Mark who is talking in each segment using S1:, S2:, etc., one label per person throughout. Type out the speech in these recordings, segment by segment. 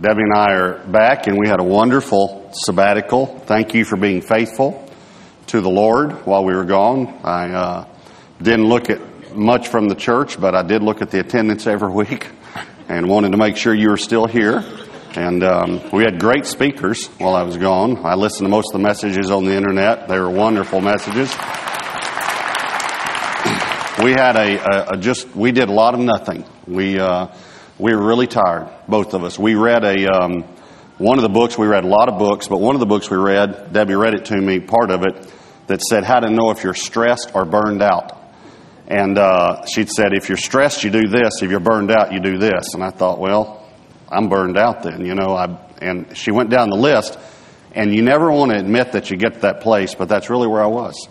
S1: Debbie and I are back, and we had a wonderful sabbatical. Thank you for being faithful to the Lord while we were gone. I uh, didn't look at much from the church, but I did look at the attendance every week and wanted to make sure you were still here. And um, we had great speakers while I was gone. I listened to most of the messages on the internet. They were wonderful messages. We had a, a, a just we did a lot of nothing. We uh, we were really tired, both of us. We read a um, one of the books. We read a lot of books, but one of the books we read, Debbie read it to me, part of it, that said how to know if you're stressed or burned out. And uh, she'd said, if you're stressed, you do this. If you're burned out, you do this. And I thought, well, I'm burned out then, you know. I, and she went down the list, and you never want to admit that you get to that place, but that's really where I was.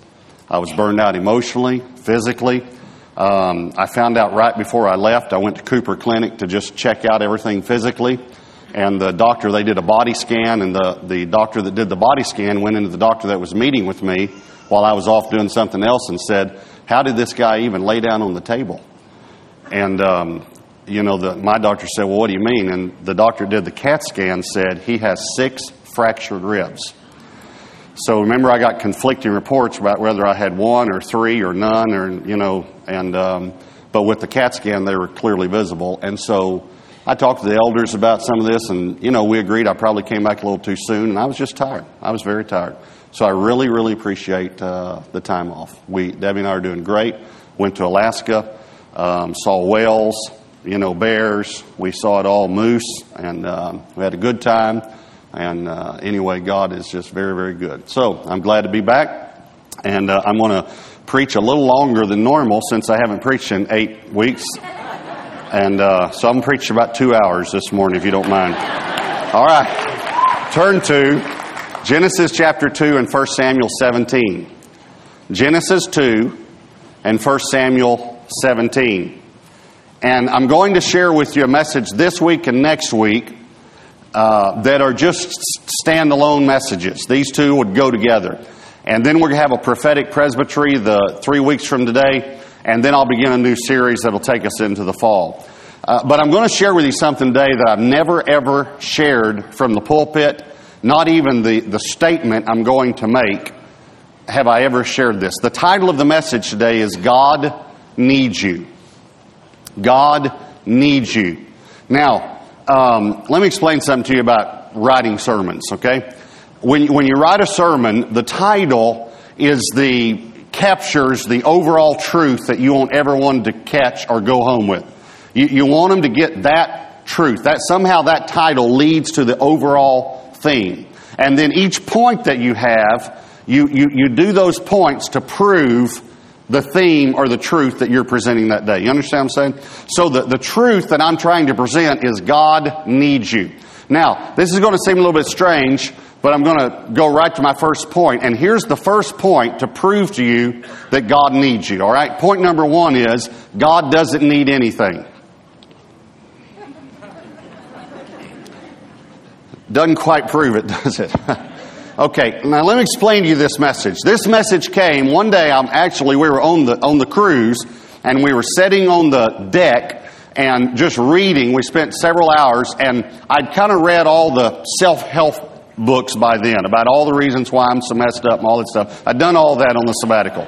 S1: I was burned out emotionally, physically. Um, I found out right before I left. I went to Cooper Clinic to just check out everything physically. And the doctor, they did a body scan, and the, the doctor that did the body scan went into the doctor that was meeting with me while I was off doing something else and said, How did this guy even lay down on the table? And, um, you know, the, my doctor said, Well, what do you mean? And the doctor did the CAT scan, said he has six fractured ribs. So remember, I got conflicting reports about whether I had one or three or none, or you know, and um, but with the CAT scan, they were clearly visible. And so I talked to the elders about some of this, and you know, we agreed I probably came back a little too soon, and I was just tired. I was very tired. So I really, really appreciate uh, the time off. We Debbie and I are doing great. Went to Alaska, um, saw whales, you know, bears. We saw it all, moose, and um, we had a good time. And uh, anyway, God is just very, very good. So I'm glad to be back. And uh, I'm going to preach a little longer than normal since I haven't preached in eight weeks. And uh, so I'm preaching about two hours this morning, if you don't mind. All right. Turn to Genesis chapter 2 and 1 Samuel 17. Genesis 2 and 1 Samuel 17. And I'm going to share with you a message this week and next week uh, that are just standalone messages. These two would go together. And then we're going to have a prophetic presbytery the three weeks from today, and then I'll begin a new series that'll take us into the fall. Uh, but I'm going to share with you something today that I've never ever shared from the pulpit, not even the, the statement I'm going to make. Have I ever shared this? The title of the message today is God Needs You. God Needs You. Now, um, let me explain something to you about writing sermons, okay? When, when you write a sermon, the title is the captures the overall truth that you want everyone to catch or go home with. You, you want them to get that truth. That somehow that title leads to the overall theme. And then each point that you have, you, you, you do those points to prove the theme or the truth that you're presenting that day. You understand what I'm saying? So the, the truth that I'm trying to present is God needs you. Now, this is going to seem a little bit strange, but I'm going to go right to my first point. And here's the first point to prove to you that God needs you. All right? Point number one is God doesn't need anything. Doesn't quite prove it, does it? Okay, now let me explain to you this message. This message came one day. I'm actually we were on the on the cruise, and we were sitting on the deck and just reading. We spent several hours, and I'd kind of read all the self help books by then about all the reasons why I'm so messed up and all that stuff. I'd done all that on the sabbatical.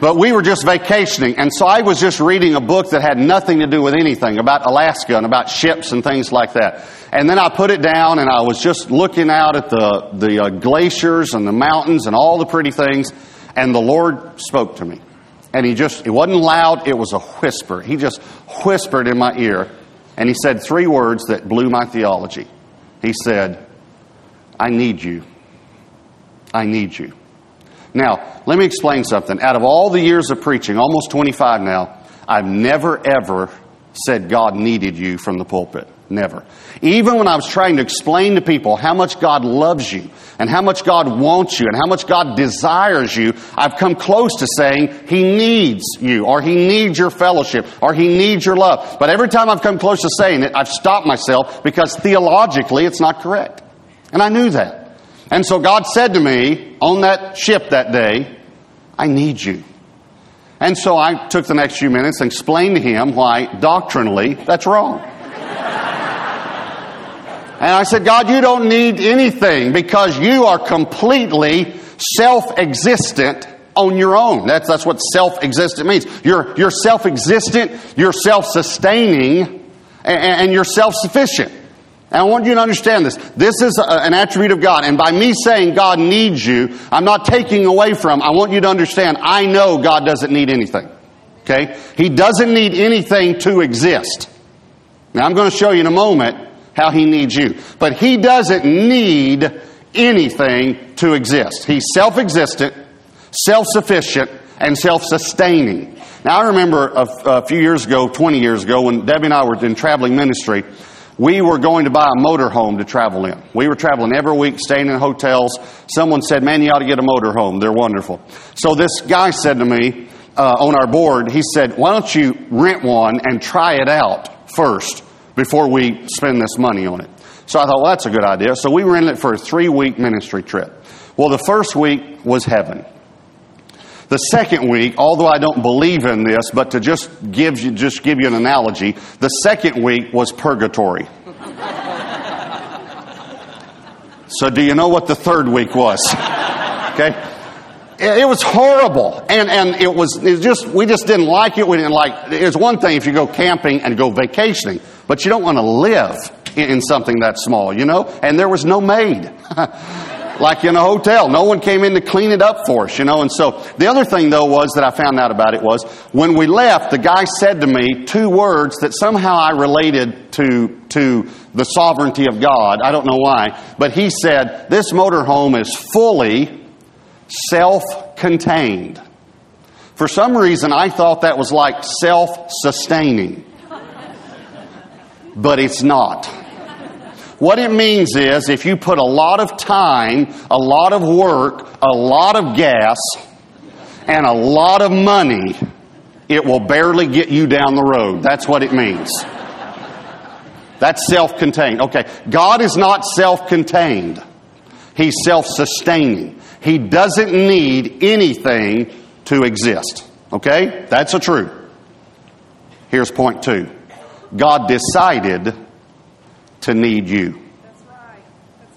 S1: But we were just vacationing, and so I was just reading a book that had nothing to do with anything about Alaska and about ships and things like that. And then I put it down, and I was just looking out at the, the uh, glaciers and the mountains and all the pretty things, and the Lord spoke to me. And He just, it wasn't loud, it was a whisper. He just whispered in my ear, and He said three words that blew my theology. He said, I need you. I need you. Now, let me explain something. Out of all the years of preaching, almost 25 now, I've never ever said God needed you from the pulpit. Never. Even when I was trying to explain to people how much God loves you and how much God wants you and how much God desires you, I've come close to saying He needs you or He needs your fellowship or He needs your love. But every time I've come close to saying it, I've stopped myself because theologically it's not correct. And I knew that. And so God said to me on that ship that day, I need you. And so I took the next few minutes and explained to him why doctrinally that's wrong. And I said, God, you don't need anything because you are completely self-existent on your own. That's, that's what self-existent means. You're, you're self-existent, you're self-sustaining, and, and you're self-sufficient. And I want you to understand this. This is a, an attribute of God. And by me saying God needs you, I'm not taking away from, I want you to understand, I know God doesn't need anything. Okay? He doesn't need anything to exist. Now I'm going to show you in a moment how He needs you. But He doesn't need anything to exist. He's self-existent, self-sufficient, and self-sustaining. Now I remember a, a few years ago, 20 years ago, when Debbie and I were in traveling ministry, we were going to buy a motorhome to travel in. We were traveling every week, staying in hotels. Someone said, Man, you ought to get a motorhome. They're wonderful. So this guy said to me uh, on our board, he said, Why don't you rent one and try it out first before we spend this money on it? So I thought, Well, that's a good idea. So we rented it for a three week ministry trip. Well, the first week was heaven. The second week, although I don't believe in this, but to just give you, just give you an analogy, the second week was purgatory. so do you know what the third week was? Okay? It was horrible. And, and it was, it was just, we just didn't like it. We didn't like, it's one thing if you go camping and go vacationing, but you don't want to live in something that small, you know? And there was no maid. like in a hotel. No one came in to clean it up for us, you know. And so the other thing though was that I found out about it was when we left, the guy said to me two words that somehow I related to, to the sovereignty of God. I don't know why, but he said, this motorhome is fully self-contained. For some reason, I thought that was like self-sustaining. But it's not. What it means is if you put a lot of time, a lot of work, a lot of gas, and a lot of money, it will barely get you down the road. That's what it means. That's self contained. Okay, God is not self contained, He's self sustaining. He doesn't need anything to exist. Okay? That's a truth. Here's point two God decided to need you.
S2: That's right. That's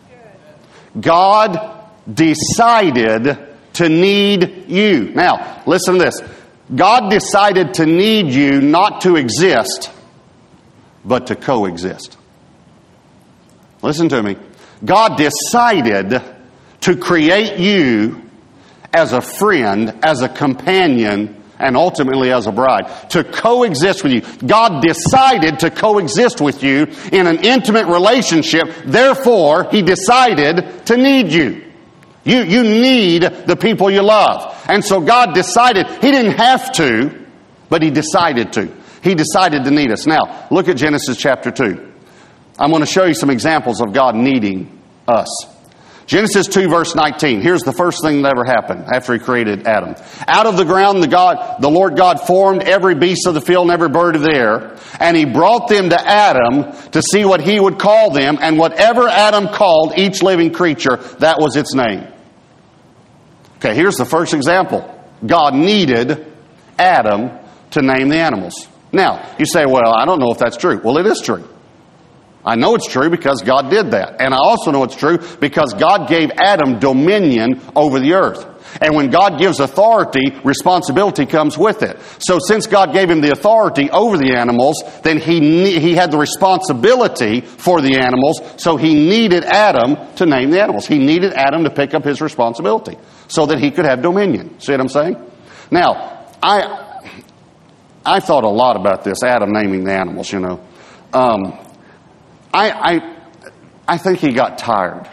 S2: good.
S1: God decided to need you. Now, listen to this. God decided to need you not to exist, but to coexist. Listen to me. God decided to create you as a friend, as a companion, and ultimately as a bride, to coexist with you. God decided to coexist with you in an intimate relationship. Therefore, He decided to need you. You, you need the people you love. And so God decided, He didn't have to, but He decided to. He decided to need us. Now, look at Genesis chapter 2. I'm going to show you some examples of God needing us. Genesis 2 verse 19. Here's the first thing that ever happened after he created Adam. Out of the ground the God, the Lord God formed every beast of the field and every bird of the air, and he brought them to Adam to see what he would call them, and whatever Adam called each living creature, that was its name. Okay, here's the first example. God needed Adam to name the animals. Now, you say, well, I don't know if that's true. Well, it is true. I know it's true because God did that. And I also know it's true because God gave Adam dominion over the earth. And when God gives authority, responsibility comes with it. So since God gave him the authority over the animals, then he, he had the responsibility for the animals, so he needed Adam to name the animals. He needed Adam to pick up his responsibility so that he could have dominion. See what I'm saying? Now, I, I thought a lot about this, Adam naming the animals, you know. Um, I, I, I think he got tired.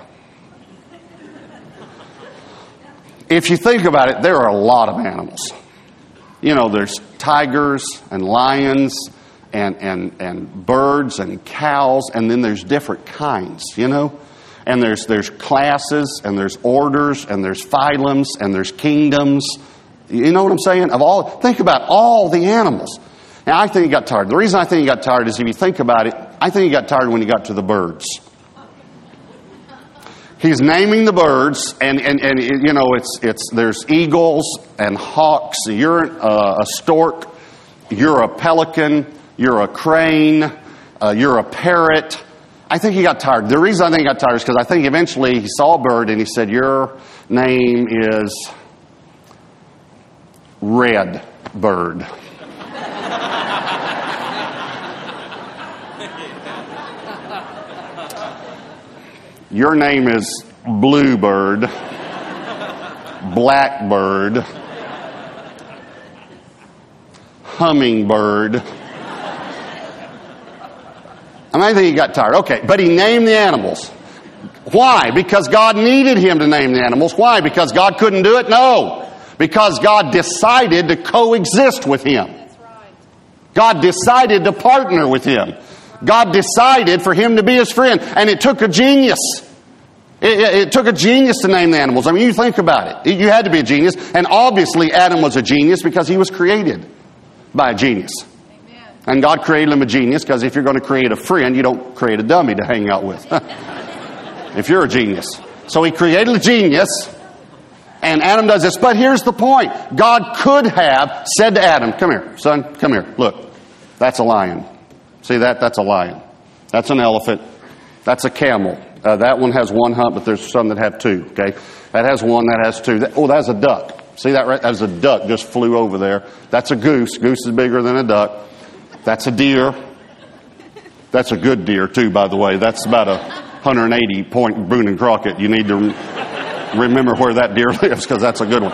S1: If you think about it, there are a lot of animals. You know, there's tigers and lions and, and, and birds and cows, and then there's different kinds, you know? And there's, there's classes, and there's orders, and there's phylums, and there's kingdoms. You know what I'm saying? Of all, think about all the animals. Now, I think he got tired. The reason I think he got tired is if you think about it, I think he got tired when he got to the birds. He's naming the birds, and, and, and you know, it's, it's, there's eagles and hawks. You're uh, a stork, you're a pelican, you're a crane, uh, you're a parrot, I think he got tired. The reason I think he got tired is because I think eventually he saw a bird and he said, Your name is Red Bird. Your name is Bluebird, Blackbird, Hummingbird. And I think he got tired. Okay, but he named the animals. Why? Because God needed him to name the animals. Why? Because God couldn't do it? No. Because God decided to coexist with him.
S2: That's right.
S1: God decided to partner with him. God decided for him to be his friend. And it took a genius. It, it, it took a genius to name the animals. I mean, you think about it. You had to be a genius. And obviously, Adam was a genius because he was created by a genius.
S2: Amen.
S1: And God created him a genius because if you're going to create a friend, you don't create a dummy to hang out with. if you're a genius. So he created a genius, and Adam does this. But here's the point God could have said to Adam, Come here, son, come here. Look, that's a lion. See that? That's a lion. That's an elephant. That's a camel. Uh, that one has one hump, but there's some that have two. Okay, that has one. That has two. That, oh, that's a duck. See that right? That's a duck just flew over there. That's a goose. Goose is bigger than a duck. That's a deer. That's a good deer too, by the way. That's about a 180 point Boone and Crockett. You need to remember where that deer lives because that's a good one.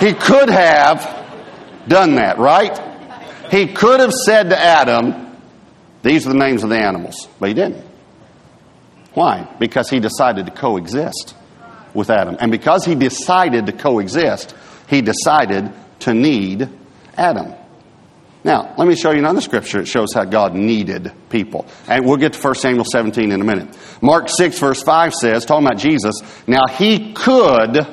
S1: He could have done that, right? He could have said to Adam, "These are the names of the animals," but he didn't. Why? Because he decided to coexist with Adam. And because he decided to coexist, he decided to need Adam. Now, let me show you another scripture that shows how God needed people. And we'll get to 1 Samuel 17 in a minute. Mark 6, verse 5 says, talking about Jesus, now he could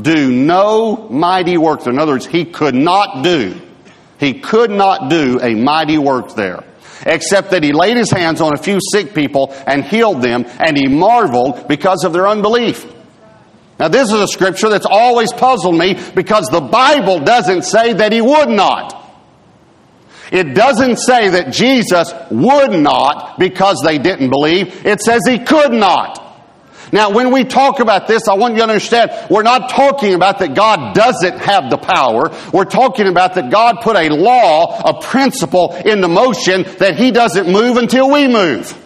S1: do no mighty work. In other words, he could not do, he could not do a mighty work there except that he laid his hands on a few sick people and healed them, and he marveled because of their unbelief. Now, this is a scripture that's always puzzled me because the Bible doesn't say that he would not. It doesn't say that Jesus would not because they didn't believe. It says he could not. Now, when we talk about this, I want you to understand, we're not talking about that God doesn't have the power. We're talking about that God put a law, a principle into motion that He doesn't move until we move.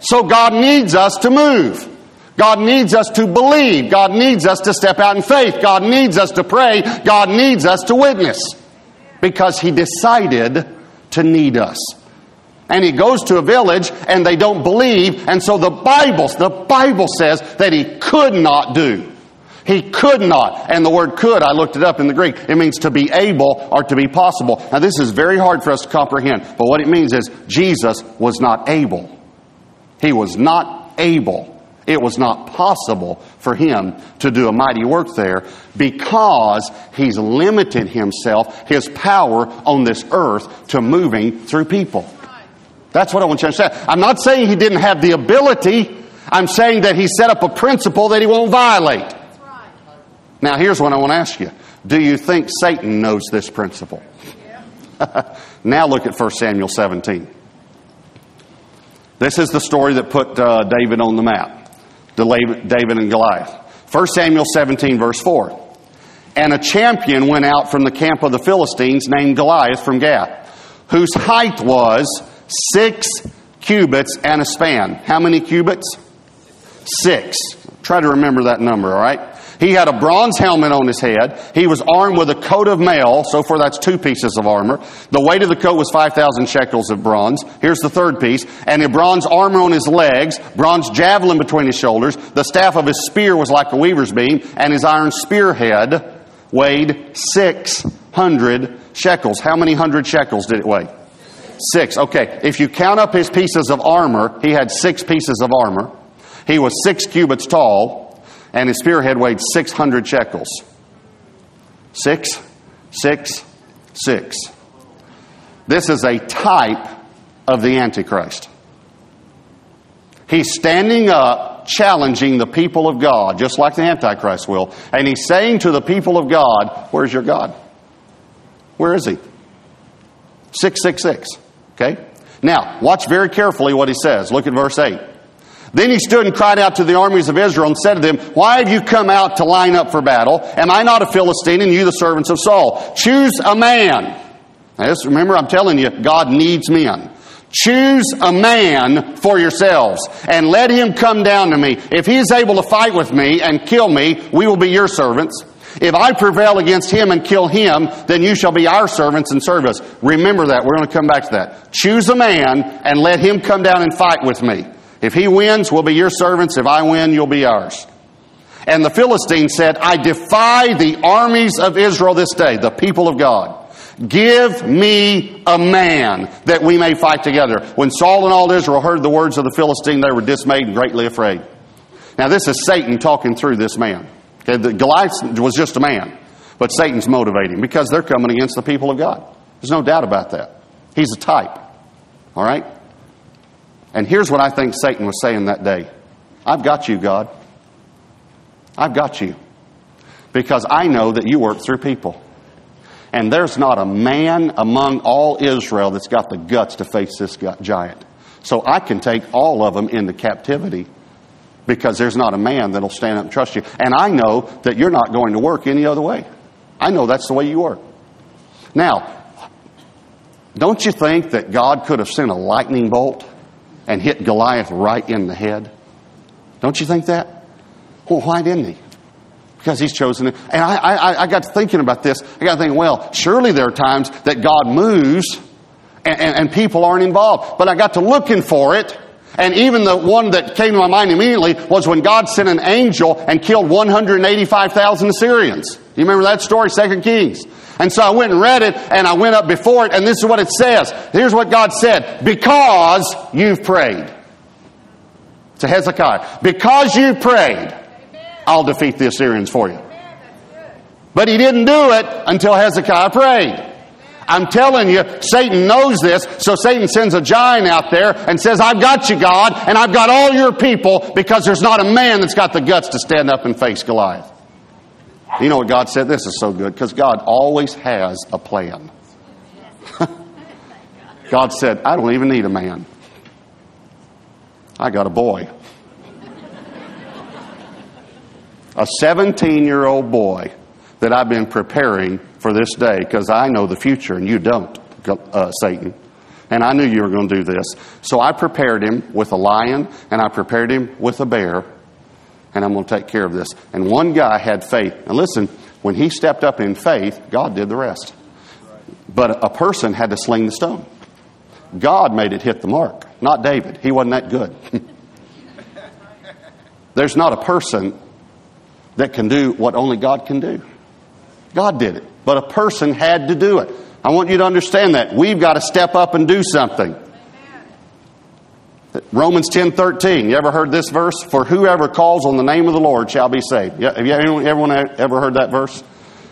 S1: So God needs us to move. God needs us to believe. God needs us to step out in faith. God needs us to pray. God needs us to witness. Because He decided to need us and he goes to a village and they don't believe. And so the bible the bible says that he could not do. He could not. And the word could i looked it up in the greek it means to be able or to be possible. Now this is very hard for us to comprehend but what it means is jesus was not able. He was not able. It was not possible for him to do a mighty work there because he's limited himself, his power on this earth to moving through people. That's what I want you to understand. I'm not saying he didn't have the ability. I'm saying that he set up a principle that he won't violate. Now, here's what I want to ask you. Do you think Satan knows this principle? now look at 1 Samuel 17. This is the story that put uh, David on the map. David and Goliath. 1 Samuel 17, verse 4. And a champion went out from the camp of the Philistines named Goliath from Gath, whose height was six cubits and a span. How many cubits? Six. Try to remember that number, all right? He had a bronze helmet on his head. He was armed with a coat of mail. So far, that's two pieces of armor. The weight of the coat was 5,000 shekels of bronze. Here's the third piece. And a bronze armor on his legs, bronze javelin between his shoulders. The staff of his spear was like a weaver's beam, and his iron spearhead weighed 600 shekels. How many hundred shekels did it weigh? Six. Okay. If you count up his pieces of armor, he had six pieces of armor. He was six cubits tall, and his spearhead weighed 600 shekels. Six, six, six. This is a type of the Antichrist. He's standing up, challenging the people of God, just like the Antichrist will. And he's saying to the people of God, Where's your God? Where is he? 666. Okay? Now, watch very carefully what he says. Look at verse 8. Then he stood and cried out to the armies of Israel and said to them, Why have you come out to line up for battle? Am I not a Philistine and you the servants of Saul? Choose a man. Now, remember, I'm telling you, God needs men. Choose a man for yourselves and let him come down to me. If he is able to fight with me and kill me, we will be your servants. If I prevail against him and kill him, then you shall be our servants and serve us. Remember that. We're going to come back to that. Choose a man and let him come down and fight with me. If he wins, we'll be your servants. If I win, you'll be ours. And the Philistine said, I defy the armies of Israel this day, the people of God. Give me a man that we may fight together. When Saul and all Israel heard the words of the Philistine, they were dismayed and greatly afraid. Now, this is Satan talking through this man. Goliath was just a man, but Satan's motivating because they're coming against the people of God. There's no doubt about that. He's a type. All right? And here's what I think Satan was saying that day I've got you, God. I've got you. Because I know that you work through people. And there's not a man among all Israel that's got the guts to face this giant. So I can take all of them into captivity because there's not a man that'll stand up and trust you. And I know that you're not going to work any other way. I know that's the way you work. Now, don't you think that God could have sent a lightning bolt and hit Goliath right in the head? Don't you think that? Well, why didn't he? because he's chosen it. And I, I, I got thinking about this. I got to think, well, surely there are times that God moves and, and, and people aren't involved. But I got to looking for it. And even the one that came to my mind immediately was when God sent an angel and killed 185,000 Assyrians. You remember that story, Second Kings? And so I went and read it and I went up before it and this is what it says. Here's what God said. Because you've prayed. To Hezekiah. Because you prayed. I'll defeat the Assyrians for you. But he didn't do it until Hezekiah prayed. I'm telling you, Satan knows this, so Satan sends a giant out there and says, I've got you, God, and I've got all your people because there's not a man that's got the guts to stand up and face Goliath. You know what God said? This is so good because God always has a plan. God said, I don't even need a man. I got a boy. a 17 year old boy that I've been preparing for this day because I know the future and you don't, uh, Satan. And I knew you were going to do this. So I prepared him with a lion and I prepared him with a bear. And I'm going to take care of this. And one guy had faith. And listen, when he stepped up in faith, God did the rest. But a person had to sling the stone. God made it hit the mark, not David. He wasn't that good. There's not a person that can do what only God can do. God did it, but a person had to do it. I want you to understand that. We've got to step up and do something. Romans 10 13. You ever heard this verse? For whoever calls on the name of the Lord shall be saved. Have you, everyone ever heard that verse?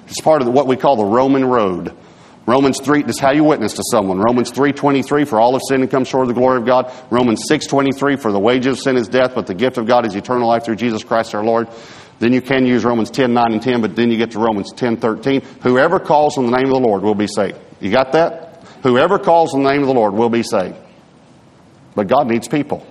S1: It's part of what we call the Roman road. Romans 3, this is how you witness to someone. Romans 3.23, for all of sin and come short of the glory of God. Romans 6.23, for the wages of sin is death, but the gift of God is eternal life through Jesus Christ our Lord. Then you can use Romans 10, 9, and 10, but then you get to Romans 10, 13. Whoever calls on the name of the Lord will be saved. You got that? Whoever calls on the name of the Lord will be saved. But God needs people.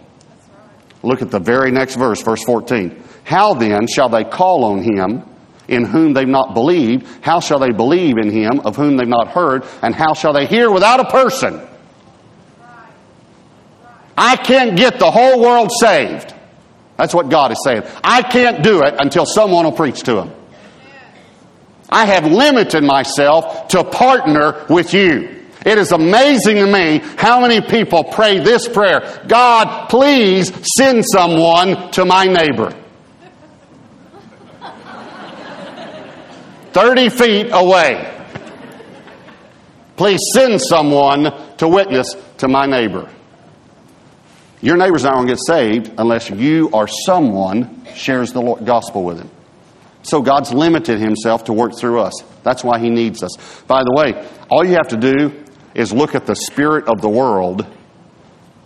S1: Look at the very next verse, verse 14. How then shall they call on him in whom they've not believed? How shall they believe in him of whom they've not heard? And how shall they hear without a person? I can't get the whole world saved. That's what God is saying. I can't do it until someone will preach to them. I have limited myself to partner with you. It is amazing to me how many people pray this prayer God, please send someone to my neighbor. 30 feet away. Please send someone to witness to my neighbor. Your neighbor's not going to get saved unless you or someone shares the gospel with him. So God's limited himself to work through us. That's why he needs us. By the way, all you have to do is look at the spirit of the world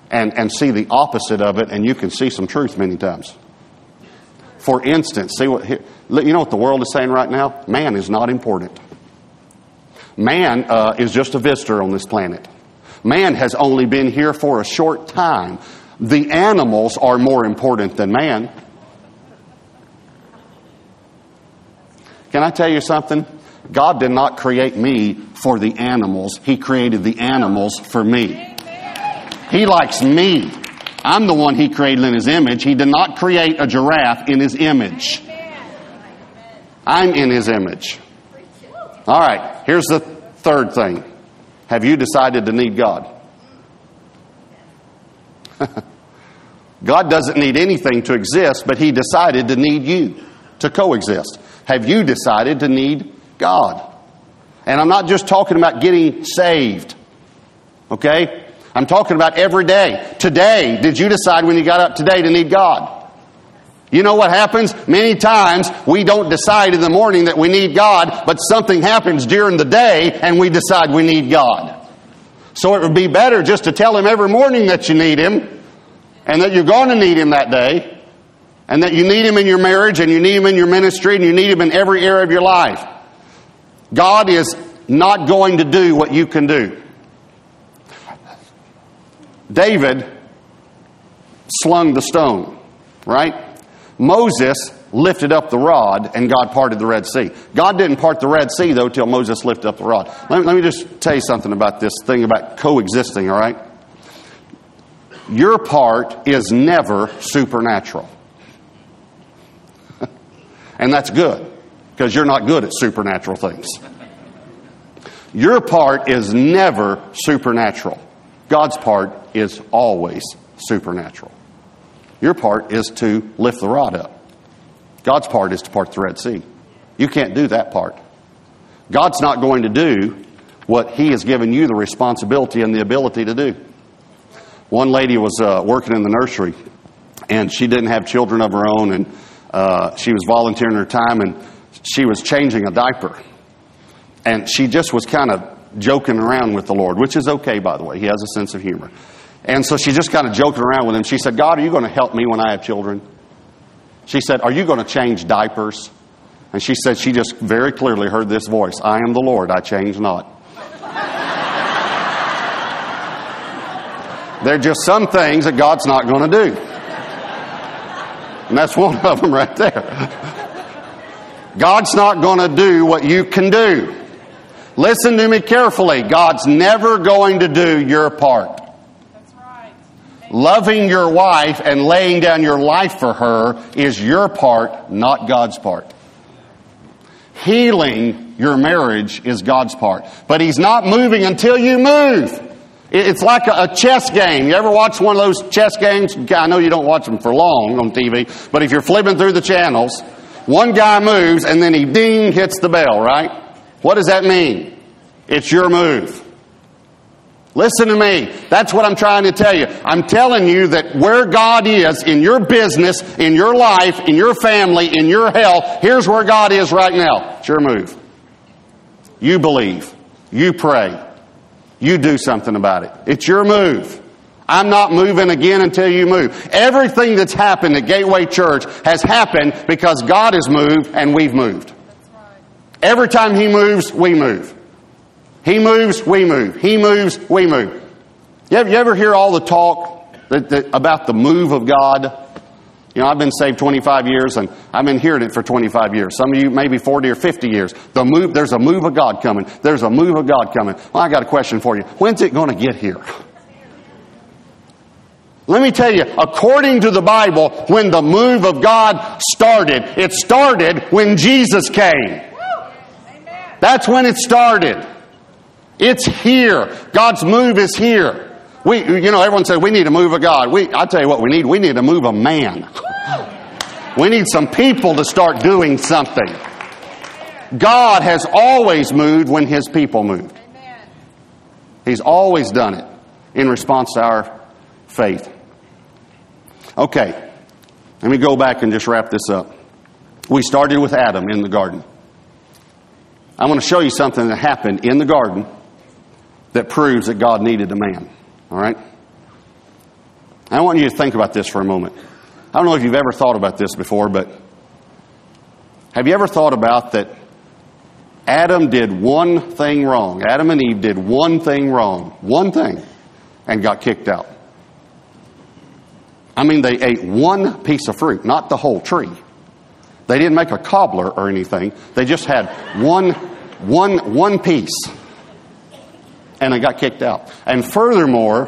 S1: and, and see the opposite of it, and you can see some truth many times. For instance, see what you know what the world is saying right now? Man is not important. Man uh, is just a visitor on this planet. Man has only been here for a short time. The animals are more important than man. Can I tell you something? God did not create me for the animals. He created the animals for me. He likes me. I'm the one he created in his image. He did not create a giraffe in his image. I'm in his image. All right, here's the third thing. Have you decided to need God? God doesn't need anything to exist, but He decided to need you to coexist. Have you decided to need God? And I'm not just talking about getting saved. Okay? I'm talking about every day. Today, did you decide when you got up today to need God? You know what happens? Many times we don't decide in the morning that we need God, but something happens during the day and we decide we need God. So it would be better just to tell Him every morning that you need Him and that you're going to need Him that day and that you need Him in your marriage and you need Him in your ministry and you need Him in every area of your life. God is not going to do what you can do. David slung the stone, right? Moses lifted up the rod and God parted the Red Sea. God didn't part the Red Sea, though, till Moses lifted up the rod. Let me, let me just tell you something about this thing about coexisting, all right? Your part is never supernatural. and that's good, because you're not good at supernatural things. Your part is never supernatural. God's part is always supernatural. Your part is to lift the rod up. God's part is to part the Red Sea. You can't do that part. God's not going to do what He has given you the responsibility and the ability to do. One lady was uh, working in the nursery, and she didn't have children of her own, and uh, she was volunteering her time, and she was changing a diaper. And she just was kind of joking around with the Lord, which is okay, by the way. He has a sense of humor. And so she just kind of joking around with him. She said, God, are you going to help me when I have children? She said, Are you going to change diapers? And she said, She just very clearly heard this voice I am the Lord, I change not. there are just some things that God's not going to do. And that's one of them right there. God's not going to do what you can do. Listen to me carefully. God's never going to do your part. Loving your wife and laying down your life for her is your part, not God's part. Healing your marriage is God's part. But He's not moving until you move. It's like a chess game. You ever watch one of those chess games? I know you don't watch them for long on TV, but if you're flipping through the channels, one guy moves and then he ding hits the bell, right? What does that mean? It's your move. Listen to me. That's what I'm trying to tell you. I'm telling you that where God is in your business, in your life, in your family, in your health, here's where God is right now. It's your move. You believe. You pray. You do something about it. It's your move. I'm not moving again until you move. Everything that's happened at Gateway Church has happened because God has moved and we've moved. Every time He moves, we move. He moves, we move. He moves, we move. You ever, you ever hear all the talk that, that, about the move of God? You know, I've been saved 25 years and I've been hearing it for 25 years. Some of you maybe 40 or 50 years. The move, there's a move of God coming. There's a move of God coming. Well, I got a question for you. When's it going to get here? Let me tell you, according to the Bible, when the move of God started, it started when Jesus came. That's when it started. It's here. God's move is here. We, you know, everyone says we need a move of God. We, I tell you what we need. We need a move of man. we need some people to start doing something. God has always moved when His people moved. He's always done it in response to our faith. Okay, let me go back and just wrap this up. We started with Adam in the garden. I want to show you something that happened in the garden that proves that God needed a man. All right? I want you to think about this for a moment. I don't know if you've ever thought about this before, but have you ever thought about that Adam did one thing wrong. Adam and Eve did one thing wrong. One thing. And got kicked out. I mean, they ate one piece of fruit, not the whole tree. They didn't make a cobbler or anything. They just had one, one, one piece. And I got kicked out. And furthermore,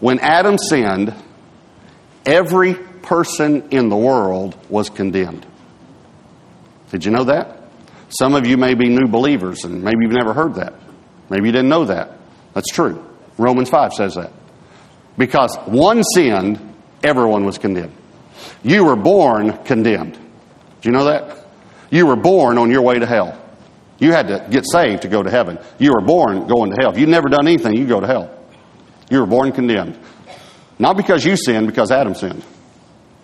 S1: when Adam sinned, every person in the world was condemned. Did you know that? Some of you may be new believers and maybe you've never heard that. Maybe you didn't know that. That's true. Romans 5 says that. Because one sinned, everyone was condemned. You were born condemned. Do you know that? You were born on your way to hell. You had to get saved to go to heaven. You were born going to hell. If you'd never done anything, you go to hell. You were born condemned. Not because you sinned, because Adam sinned.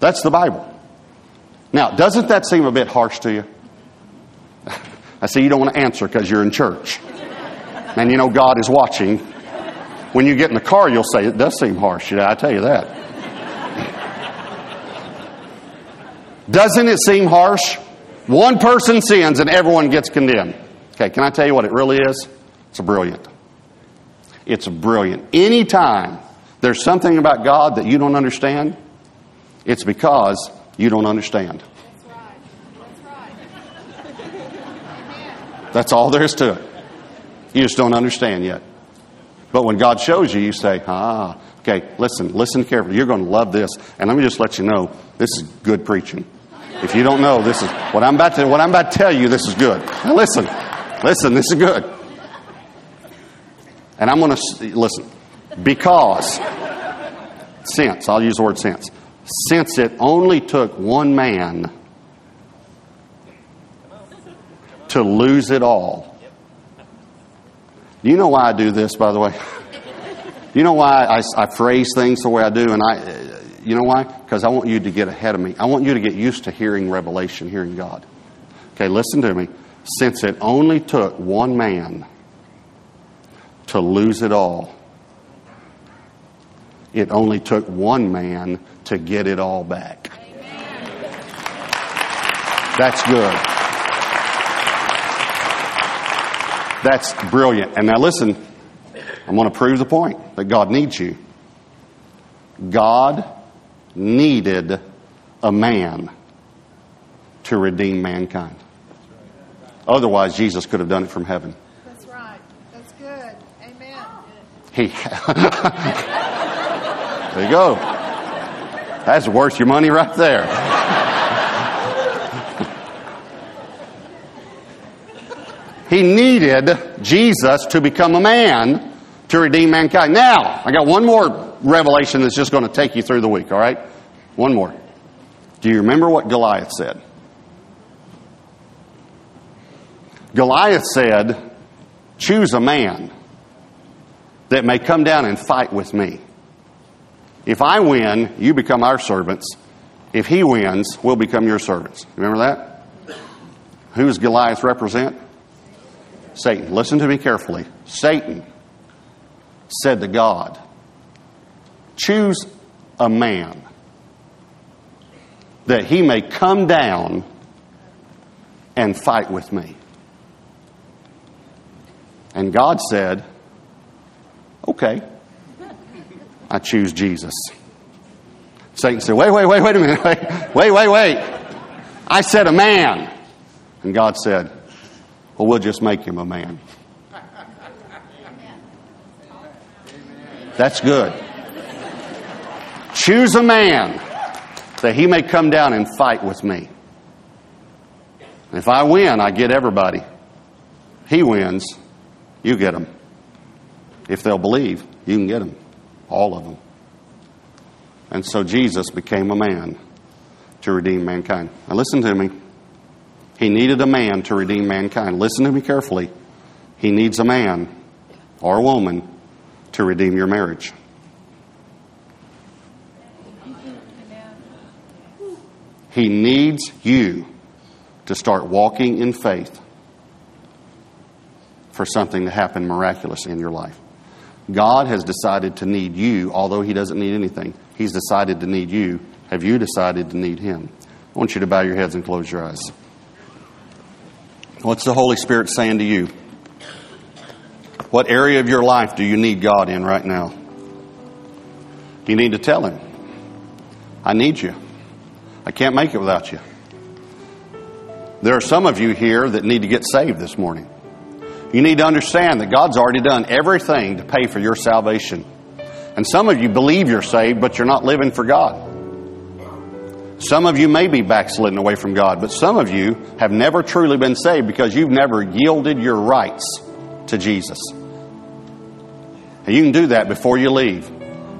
S1: That's the Bible. Now, doesn't that seem a bit harsh to you? I see you don't want to answer because you're in church. And you know God is watching. When you get in the car, you'll say, It does seem harsh. Yeah, I tell you that. Doesn't it seem harsh? One person sins and everyone gets condemned. Okay, can I tell you what it really is? It's brilliant. It's brilliant. Anytime there's something about God that you don't understand, it's because you don't understand.
S2: That's right. That's right.
S1: That's all there is to it. You just don't understand yet. But when God shows you, you say, ah, okay, listen, listen carefully. You're going to love this. And let me just let you know, this is good preaching. If you don't know, this is what I'm about to, what I'm about to tell you, this is good. Now listen, listen, this is good. And I'm going to, listen, because, since, I'll use the word since, since it only took one man to lose it all. Do you know why I do this, by the way? Do you know why I, I phrase things the way I do? And I, uh, you know why? Because I want you to get ahead of me. I want you to get used to hearing revelation, hearing God. Okay, listen to me. Since it only took one man to lose it all, it only took one man to get it all back. That's good. That's brilliant. And now listen, I'm going to prove the point that God needs you. God needed a man to redeem mankind. Otherwise, Jesus could have done it from heaven.
S2: That's right. That's good. Amen.
S1: He. there you go. That's worth your money right there. he needed Jesus to become a man to redeem mankind. Now, I got one more revelation that's just going to take you through the week, all right? One more. Do you remember what Goliath said? Goliath said, Choose a man that may come down and fight with me. If I win, you become our servants. If he wins, we'll become your servants. Remember that? Who does Goliath represent? Satan. Listen to me carefully. Satan said to God, Choose a man that he may come down and fight with me. And God said, Okay, I choose Jesus. Satan said, Wait, wait, wait, wait a minute. Wait, wait, wait, wait. I said a man. And God said, Well, we'll just make him a man. That's good. Choose a man that he may come down and fight with me. If I win, I get everybody. He wins, you get them. If they'll believe, you can get them. All of them. And so Jesus became a man to redeem mankind. Now listen to me. He needed a man to redeem mankind. Listen to me carefully. He needs a man or a woman to redeem your marriage. He needs you to start walking in faith for something to happen miraculous in your life. God has decided to need you, although He doesn't need anything. He's decided to need you. Have you decided to need Him? I want you to bow your heads and close your eyes. What's the Holy Spirit saying to you? What area of your life do you need God in right now? You need to tell Him, I need you. I can't make it without you. There are some of you here that need to get saved this morning. You need to understand that God's already done everything to pay for your salvation. And some of you believe you're saved, but you're not living for God. Some of you may be backslidden away from God, but some of you have never truly been saved because you've never yielded your rights to Jesus. And you can do that before you leave.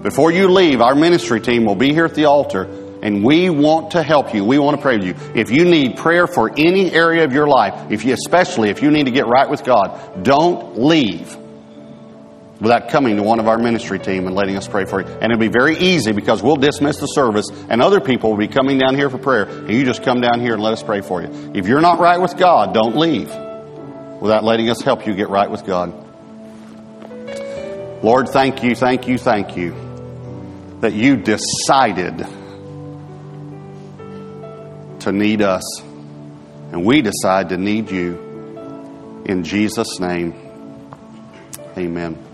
S1: Before you leave, our ministry team will be here at the altar and we want to help you. We want to pray with you. If you need prayer for any area of your life, if you, especially if you need to get right with God, don't leave without coming to one of our ministry team and letting us pray for you. And it'll be very easy because we'll dismiss the service and other people will be coming down here for prayer and you just come down here and let us pray for you. If you're not right with God, don't leave without letting us help you get right with God. Lord, thank you, thank you, thank you that you decided to need us and we decide to need you. In Jesus' name, amen.